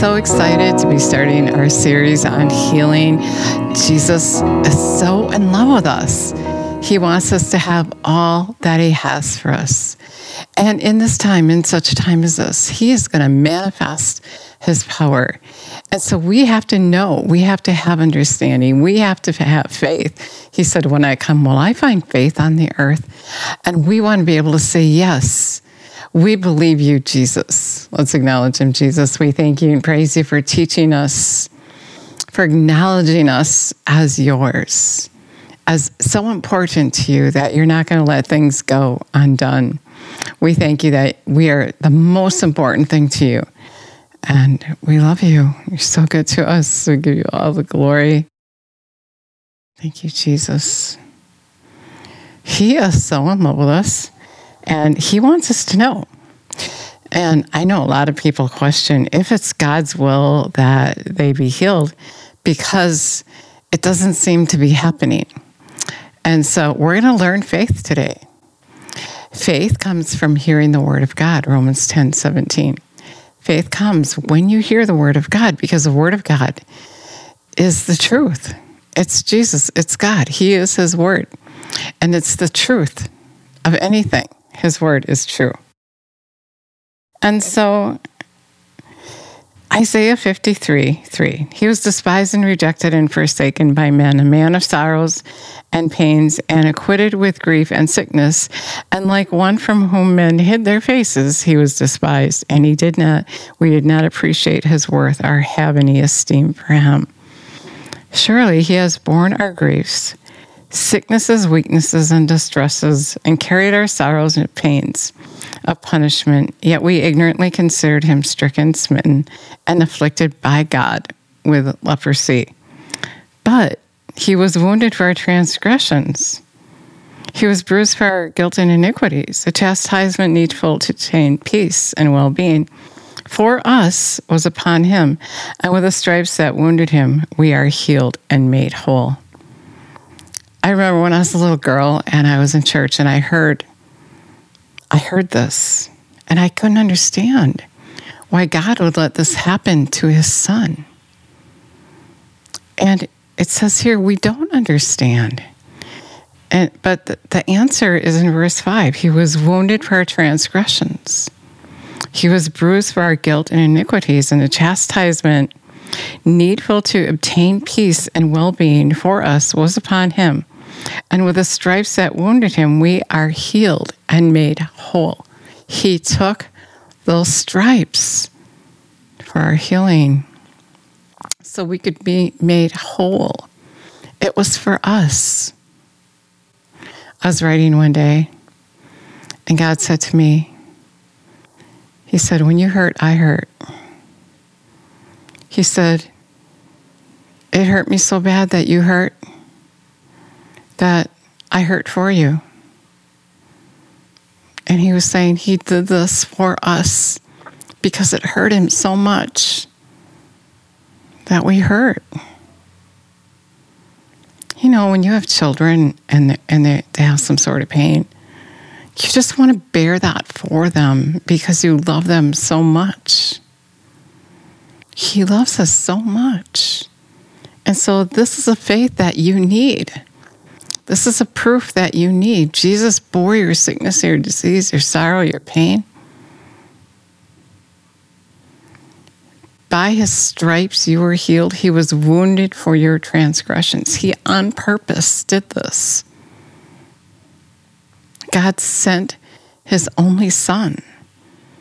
so excited to be starting our series on healing. Jesus is so in love with us. He wants us to have all that He has for us. And in this time, in such a time as this, He is going to manifest His power. And so we have to know, we have to have understanding, we have to have faith. He said, When I come, will I find faith on the earth? And we want to be able to say, Yes we believe you, Jesus. Let's acknowledge him, Jesus. We thank you and praise you for teaching us, for acknowledging us as yours, as so important to you that you're not going to let things go undone. We thank you that we are the most important thing to you. And we love you. You're so good to us. We give you all the glory. Thank you, Jesus. He is so in love with us. And he wants us to know. And I know a lot of people question if it's God's will that they be healed because it doesn't seem to be happening. And so we're going to learn faith today. Faith comes from hearing the word of God, Romans 10 17. Faith comes when you hear the word of God because the word of God is the truth. It's Jesus, it's God. He is his word. And it's the truth of anything. His word is true. And so Isaiah 53 3. He was despised and rejected and forsaken by men, a man of sorrows and pains, and acquitted with grief and sickness. And like one from whom men hid their faces, he was despised, and he did not, we did not appreciate his worth or have any esteem for him. Surely he has borne our griefs sicknesses, weaknesses, and distresses, and carried our sorrows and pains of punishment. Yet we ignorantly considered him stricken, smitten, and afflicted by God with leprosy. But he was wounded for our transgressions. He was bruised for our guilt and iniquities. The chastisement needful to attain peace and well being for us was upon him, and with the stripes that wounded him, we are healed and made whole. I remember when I was a little girl and I was in church and I heard I heard this and I couldn't understand why God would let this happen to his son. And it says here we don't understand. And, but the, the answer is in verse 5. He was wounded for our transgressions. He was bruised for our guilt and iniquities, and the chastisement needful to obtain peace and well being for us was upon him and with the stripes that wounded him, we are healed and made whole. He took those stripes for our healing so we could be made whole. It was for us. I was writing one day, and God said to me, He said, When you hurt, I hurt. He said, It hurt me so bad that you hurt that I hurt for you. And he was saying he did this for us because it hurt him so much that we hurt. You know, when you have children and, and they, they have some sort of pain, you just want to bear that for them because you love them so much. He loves us so much. And so, this is a faith that you need. This is a proof that you need. Jesus bore your sickness, your disease, your sorrow, your pain. By his stripes you were healed. He was wounded for your transgressions. He on purpose did this. God sent his only son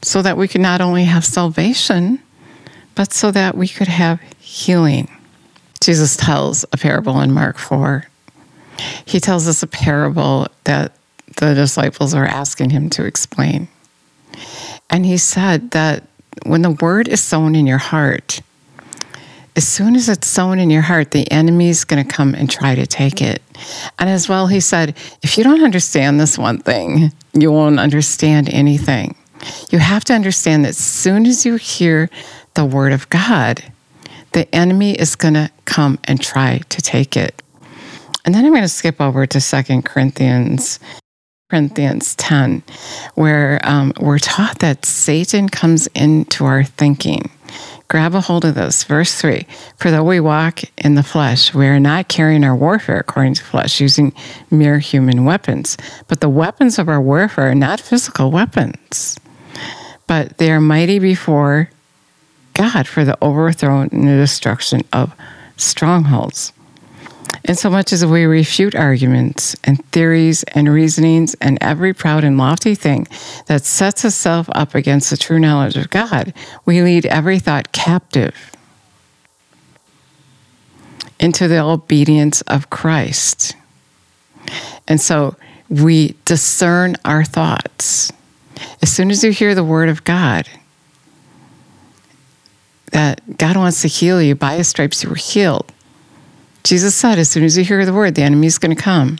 so that we could not only have salvation, but so that we could have healing. Jesus tells a parable in Mark 4 he tells us a parable that the disciples are asking him to explain. And he said that when the word is sown in your heart, as soon as it's sown in your heart, the enemy's going to come and try to take it. And as well, he said, if you don't understand this one thing, you won't understand anything. You have to understand that as soon as you hear the word of God, the enemy is going to come and try to take it. And then I'm going to skip over to Second Corinthians, Corinthians 10, where um, we're taught that Satan comes into our thinking, grab a hold of this. Verse 3 For though we walk in the flesh, we are not carrying our warfare according to flesh, using mere human weapons. But the weapons of our warfare are not physical weapons, but they are mighty before God for the overthrow and the destruction of strongholds. And so much as we refute arguments and theories and reasonings and every proud and lofty thing that sets itself up against the true knowledge of God, we lead every thought captive into the obedience of Christ. And so we discern our thoughts. As soon as you hear the word of God, that God wants to heal you, by his stripes you were healed Jesus said, as soon as you hear the word, the enemy's going to come.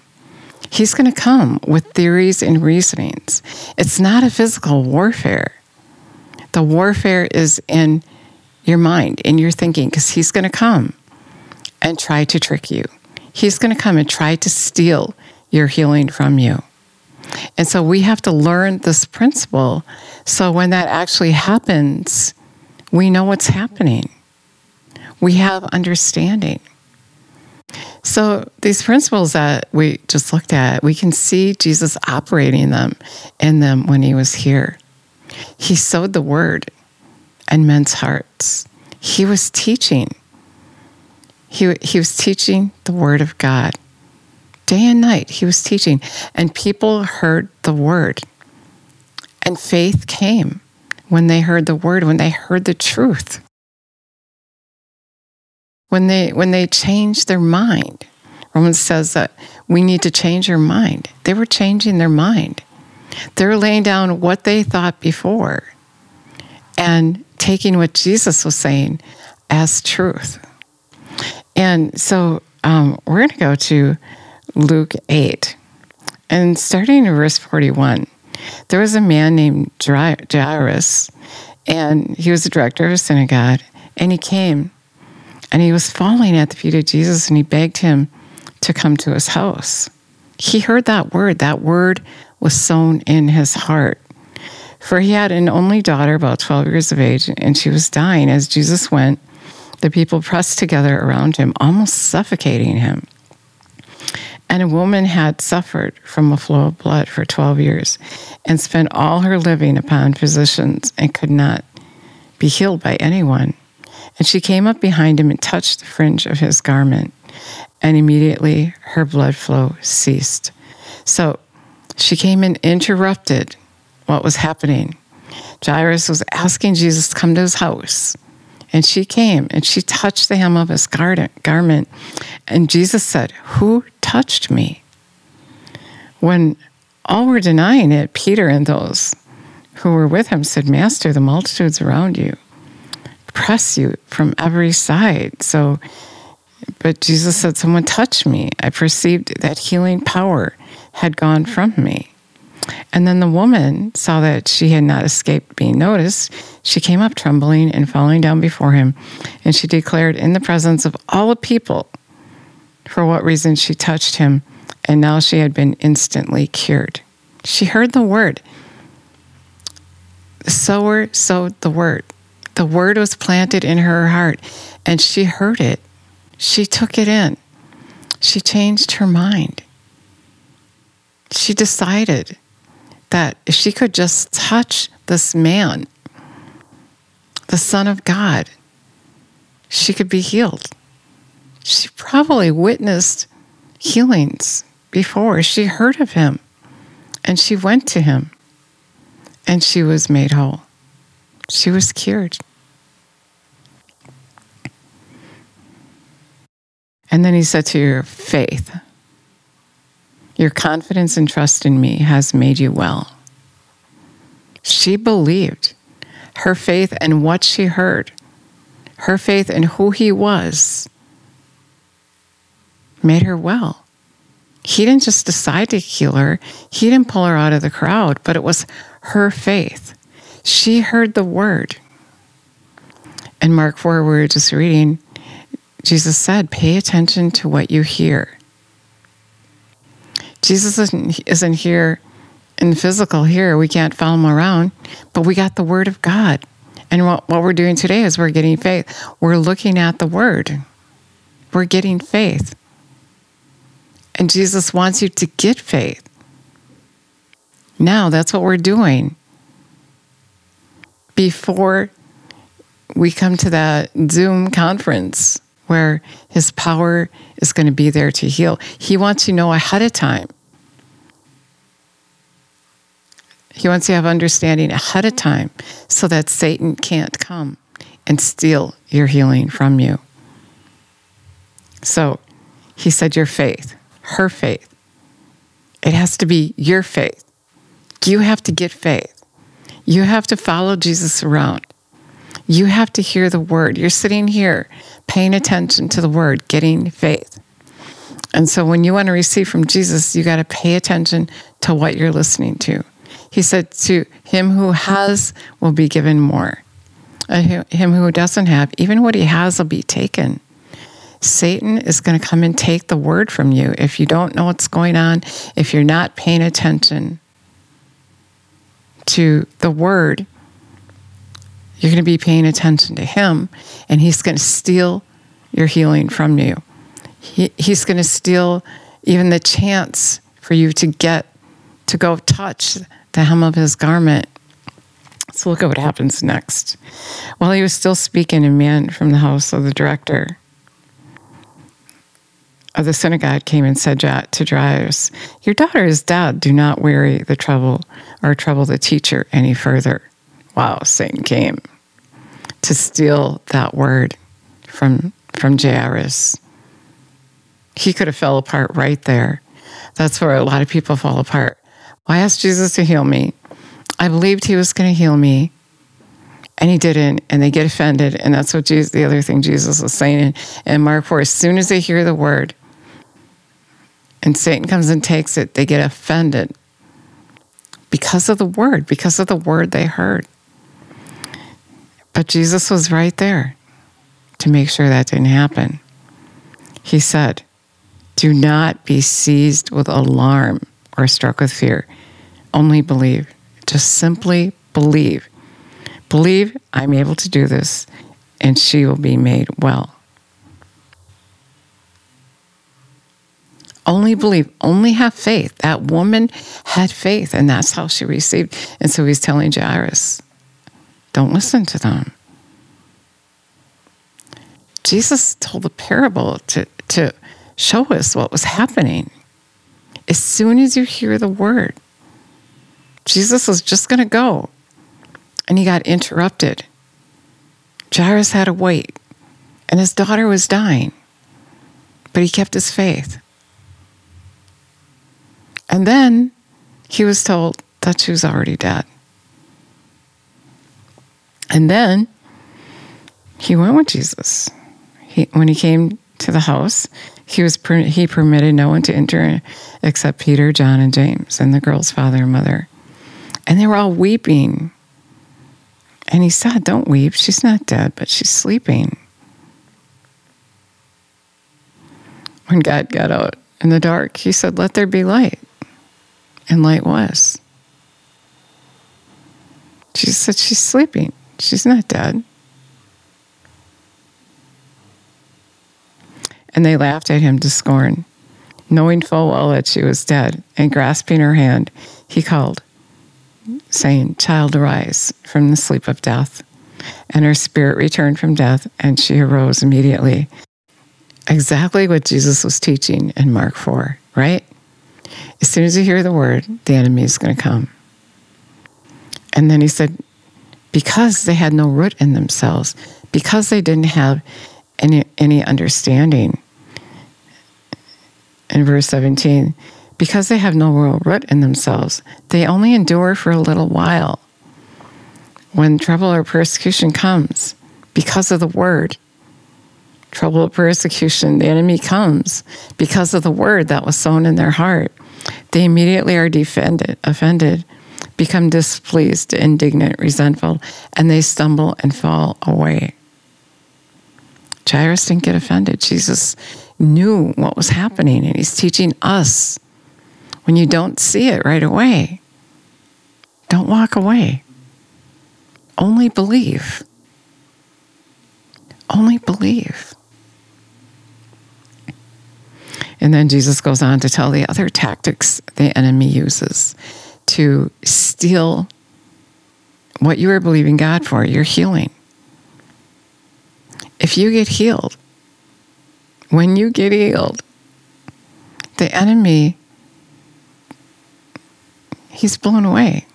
He's going to come with theories and reasonings. It's not a physical warfare. The warfare is in your mind, in your thinking, because he's going to come and try to trick you. He's going to come and try to steal your healing from you. And so we have to learn this principle so when that actually happens, we know what's happening. We have understanding. So, these principles that we just looked at, we can see Jesus operating them in them when he was here. He sowed the word in men's hearts. He was teaching. He, he was teaching the word of God. Day and night, he was teaching, and people heard the word. And faith came when they heard the word, when they heard the truth when they when they change their mind. Romans says that we need to change our mind. They were changing their mind. They're laying down what they thought before and taking what Jesus was saying as truth. And so um, we're going to go to Luke 8. And starting in verse 41, there was a man named Jairus, and he was the director of a synagogue, and he came and he was falling at the feet of Jesus and he begged him to come to his house. He heard that word. That word was sown in his heart. For he had an only daughter, about 12 years of age, and she was dying. As Jesus went, the people pressed together around him, almost suffocating him. And a woman had suffered from a flow of blood for 12 years and spent all her living upon physicians and could not be healed by anyone. And she came up behind him and touched the fringe of his garment, and immediately her blood flow ceased. So she came and interrupted what was happening. Jairus was asking Jesus to come to his house. And she came and she touched the hem of his garment. And Jesus said, Who touched me? When all were denying it, Peter and those who were with him said, Master, the multitudes around you press you from every side. So, but Jesus said, Someone touched me. I perceived that healing power had gone from me. And then the woman saw that she had not escaped being noticed. She came up trembling and falling down before him, and she declared in the presence of all the people for what reason she touched him, and now she had been instantly cured. She heard the word. The sower sowed the word. The word was planted in her heart and she heard it. She took it in. She changed her mind. She decided that if she could just touch this man, the Son of God, she could be healed. She probably witnessed healings before. She heard of him and she went to him and she was made whole. She was cured. And then he said to your faith, your confidence and trust in me has made you well. She believed her faith and what she heard, her faith in who he was, made her well. He didn't just decide to heal her, he didn't pull her out of the crowd, but it was her faith. She heard the word. In Mark 4, we were just reading, Jesus said, pay attention to what you hear. Jesus isn't, here in physical here. We can't follow him around, but we got the word of God And what, what we're doing today is we're getting faith. We're looking at the word. We're getting faith. And Jesus wants you to get faith. Now, that's what we're doing. Before we come to that Zoom conference where his power is going to be there to heal, he wants you to know ahead of time. He wants you to have understanding ahead of time so that Satan can't come and steal your healing from you. So he said, Your faith, her faith. It has to be your faith. You have to get faith. You have to follow Jesus around. You have to hear the word. You're sitting here paying attention to the word, getting faith. And so when you want to receive from Jesus, you got to pay attention to what you're listening to. He said, To him who has will be given more. Uh, him who doesn't have, even what he has will be taken. Satan is going to come and take the word from you if you don't know what's going on, if you're not paying attention to the word. You're going to be paying attention to him, and he's going to steal your healing from you. He, he's going to steal even the chance for you to get to go touch the hem of his garment. So look at what happens next. While he was still speaking, a man from the house of the director of the synagogue came and said to Jairus, Your daughter is dead. Do not weary the trouble or trouble the teacher any further. Wow, Satan came to steal that word from from Jairus. He could have fell apart right there. That's where a lot of people fall apart. Well, I asked Jesus to heal me. I believed he was going to heal me, and he didn't, and they get offended. And that's what Jesus, the other thing Jesus was saying in, in Mark 4 as soon as they hear the word, and Satan comes and takes it, they get offended because of the word, because of the word they heard. But Jesus was right there to make sure that didn't happen. He said, Do not be seized with alarm or struck with fear. Only believe. Just simply believe. Believe I'm able to do this, and she will be made well. Only believe, only have faith. That woman had faith, and that's how she received. And so he's telling Jairus, don't listen to them. Jesus told a parable to, to show us what was happening. As soon as you hear the word, Jesus was just going to go, and he got interrupted. Jairus had to wait, and his daughter was dying, but he kept his faith. And then he was told that she was already dead. And then he went with Jesus. He, when he came to the house, he was he permitted no one to enter except Peter, John, and James, and the girl's father and mother. And they were all weeping. And he said, Don't weep. She's not dead, but she's sleeping. When God got out in the dark, he said, Let there be light and light was. She said she's sleeping. She's not dead. And they laughed at him to scorn. Knowing full well that she was dead, and grasping her hand, he called, saying, Child, arise from the sleep of death. And her spirit returned from death, and she arose immediately. Exactly what Jesus was teaching in Mark 4, right? As soon as you hear the word, the enemy is going to come. And then he said, because they had no root in themselves, because they didn't have any, any understanding. In verse 17, because they have no real root in themselves, they only endure for a little while. When trouble or persecution comes, because of the word, trouble or persecution, the enemy comes because of the word that was sown in their heart. They immediately are defended, offended, become displeased, indignant, resentful, and they stumble and fall away. Jairus didn't get offended. Jesus knew what was happening, and he's teaching us when you don't see it right away, don't walk away. Only believe. Only believe. And then Jesus goes on to tell the other tactics the enemy uses to steal what you are believing God for, your healing. If you get healed, when you get healed, the enemy, he's blown away.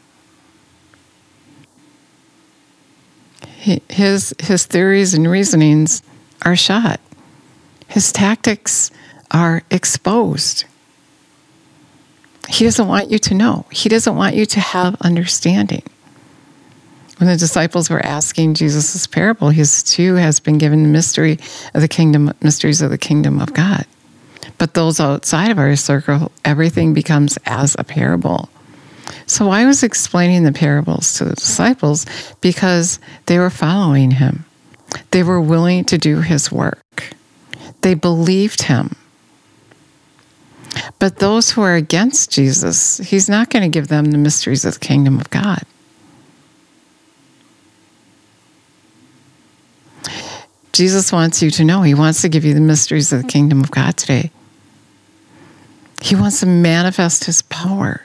His, his theories and reasonings are shot. His tactics are exposed. He doesn't want you to know. He doesn't want you to have understanding. When the disciples were asking Jesus' parable, his too has been given the mystery of the kingdom, mysteries of the kingdom of God. But those outside of our circle, everything becomes as a parable. So I was explaining the parables to the disciples because they were following him. They were willing to do his work. They believed him. But those who are against Jesus, he's not going to give them the mysteries of the kingdom of God. Jesus wants you to know. He wants to give you the mysteries of the kingdom of God today. He wants to manifest his power.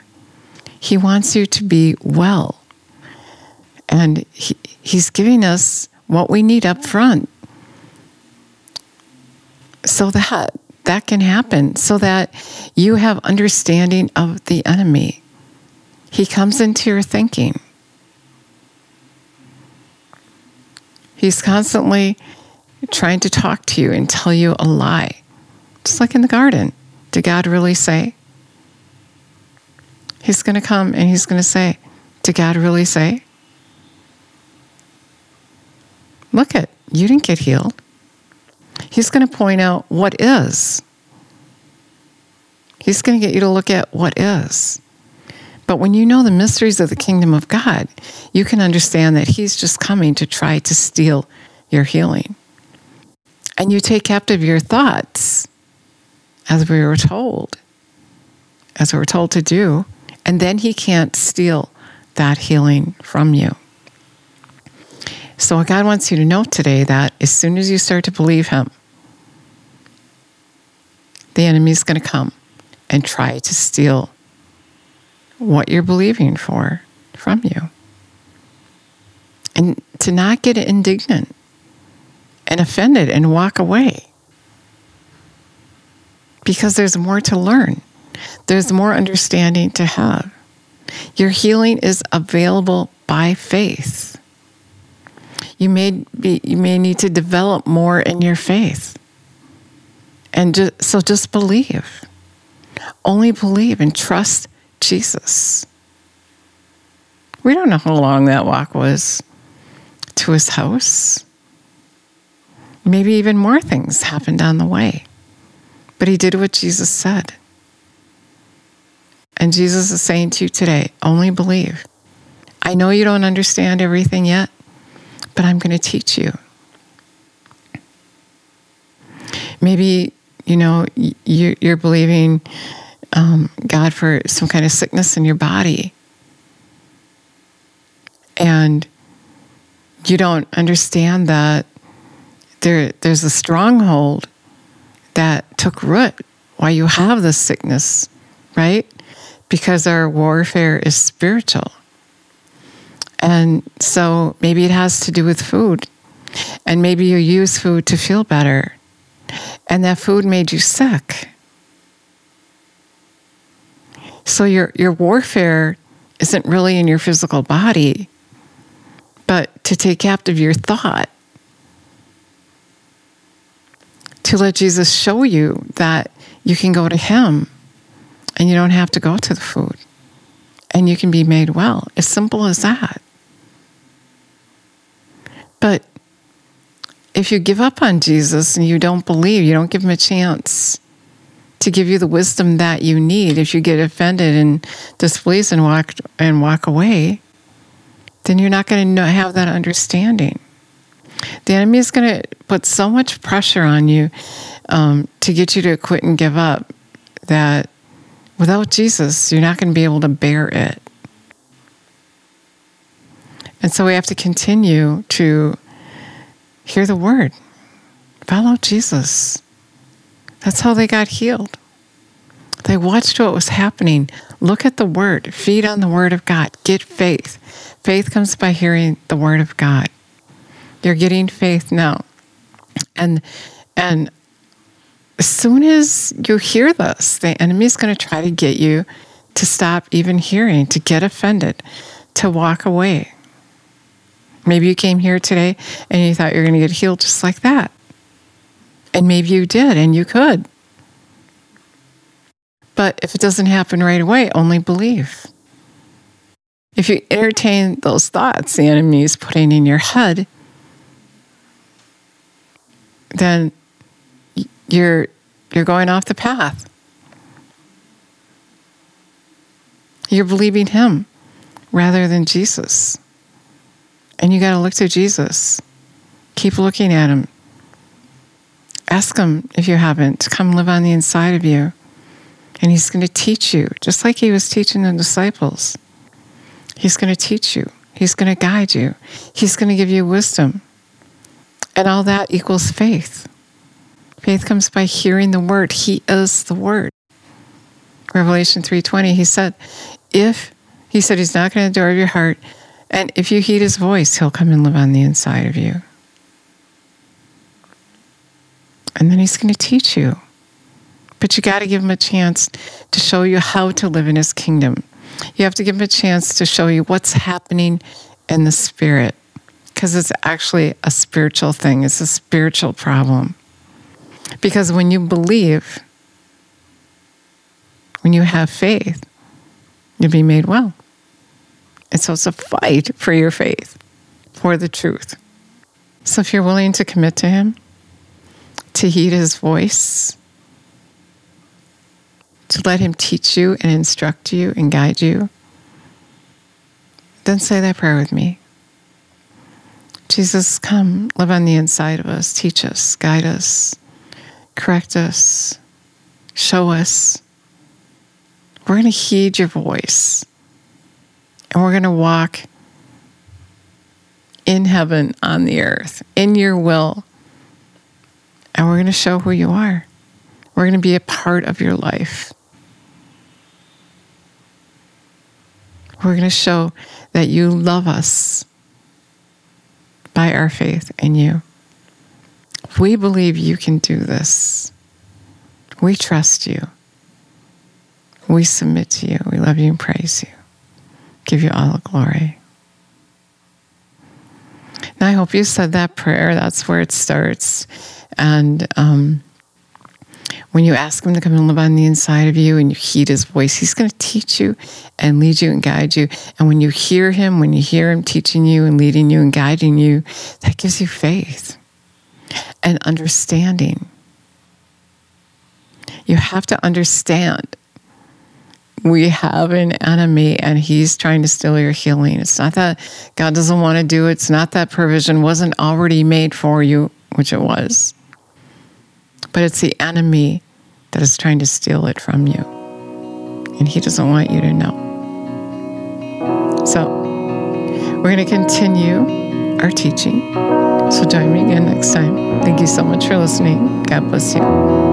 He wants you to be well. And he, he's giving us what we need up front so that that can happen, so that you have understanding of the enemy. He comes into your thinking. He's constantly trying to talk to you and tell you a lie. Just like in the garden. Did God really say? He's going to come and he's going to say, Did God really say? Look at, you didn't get healed. He's going to point out what is. He's going to get you to look at what is. But when you know the mysteries of the kingdom of God, you can understand that He's just coming to try to steal your healing and you take captive your thoughts, as we were told, as we were told to do, and then he can't steal that healing from you. So, God wants you to know today that as soon as you start to believe Him, the enemy is going to come and try to steal what you're believing for from you. And to not get indignant and offended and walk away. Because there's more to learn, there's more understanding to have. Your healing is available by faith. You may, be, you may need to develop more in your faith. And just, so just believe. Only believe and trust Jesus. We don't know how long that walk was to his house. Maybe even more things happened on the way. But he did what Jesus said. And Jesus is saying to you today only believe. I know you don't understand everything yet, but I'm going to teach you. Maybe, you know, you're believing um, God for some kind of sickness in your body. And you don't understand that there, there's a stronghold that took root why you have this sickness, right? Because our warfare is spiritual. And so maybe it has to do with food. And maybe you use food to feel better. And that food made you sick. So your, your warfare isn't really in your physical body, but to take captive your thought to let Jesus show you that you can go to Him and you don't have to go to the food and you can be made well. As simple as that. But if you give up on Jesus and you don't believe, you don't give Him a chance to give you the wisdom that you need, if you get offended and displeased and walk and walk away, then you're not going to have that understanding. The enemy is going to put so much pressure on you um, to get you to quit and give up that without Jesus, you're not going to be able to bear it. And so we have to continue to hear the word, follow Jesus. That's how they got healed. They watched what was happening. Look at the word, feed on the word of God, get faith. Faith comes by hearing the word of God. You're getting faith now. And and as soon as you hear this, the enemy is going to try to get you to stop even hearing, to get offended, to walk away. Maybe you came here today and you thought you're going to get healed just like that. And maybe you did, and you could. But if it doesn't happen right away, only believe. If you entertain those thoughts the enemy is putting in your head, then you're you're going off the path. You're believing him rather than Jesus. And you got to look to Jesus. Keep looking at him. Ask him if you haven't to come live on the inside of you. And he's going to teach you, just like he was teaching the disciples. He's going to teach you, he's going to guide you, he's going to give you wisdom. And all that equals faith. Faith comes by hearing the word. He is the word. Revelation 3:20 he said, if he said he's knocking at the door of your heart, and if you heed his voice, he'll come and live on the inside of you. And then he's going to teach you. But you got to give him a chance to show you how to live in his kingdom. You have to give him a chance to show you what's happening in the spirit because it's actually a spiritual thing, it's a spiritual problem. Because when you believe, when you have faith, you'll be made well. And so it's a fight for your faith, for the truth. So if you're willing to commit to Him, to heed His voice, to let Him teach you and instruct you and guide you, then say that prayer with me. Jesus, come, live on the inside of us, teach us, guide us, correct us, show us. We're going to heed your voice and we're going to walk in heaven on the earth, in your will. And we're going to show who you are. We're going to be a part of your life. We're going to show that you love us by our faith in you. We believe you can do this. We trust you. We submit to you. We love you and praise you. Give you all the glory. Now, I hope you said that prayer. That's where it starts. And um, when you ask Him to come and live on the inside of you and you heed His voice, He's going to teach you and lead you and guide you. And when you hear Him, when you hear Him teaching you and leading you and guiding you, that gives you faith and understanding. You have to understand we have an enemy and he's trying to steal your healing. It's not that God doesn't want to do it. It's not that provision wasn't already made for you, which it was. But it's the enemy that is trying to steal it from you. And he doesn't want you to know. So, we're going to continue our teaching. So, join me again next time. Thank you so much for listening. God bless you.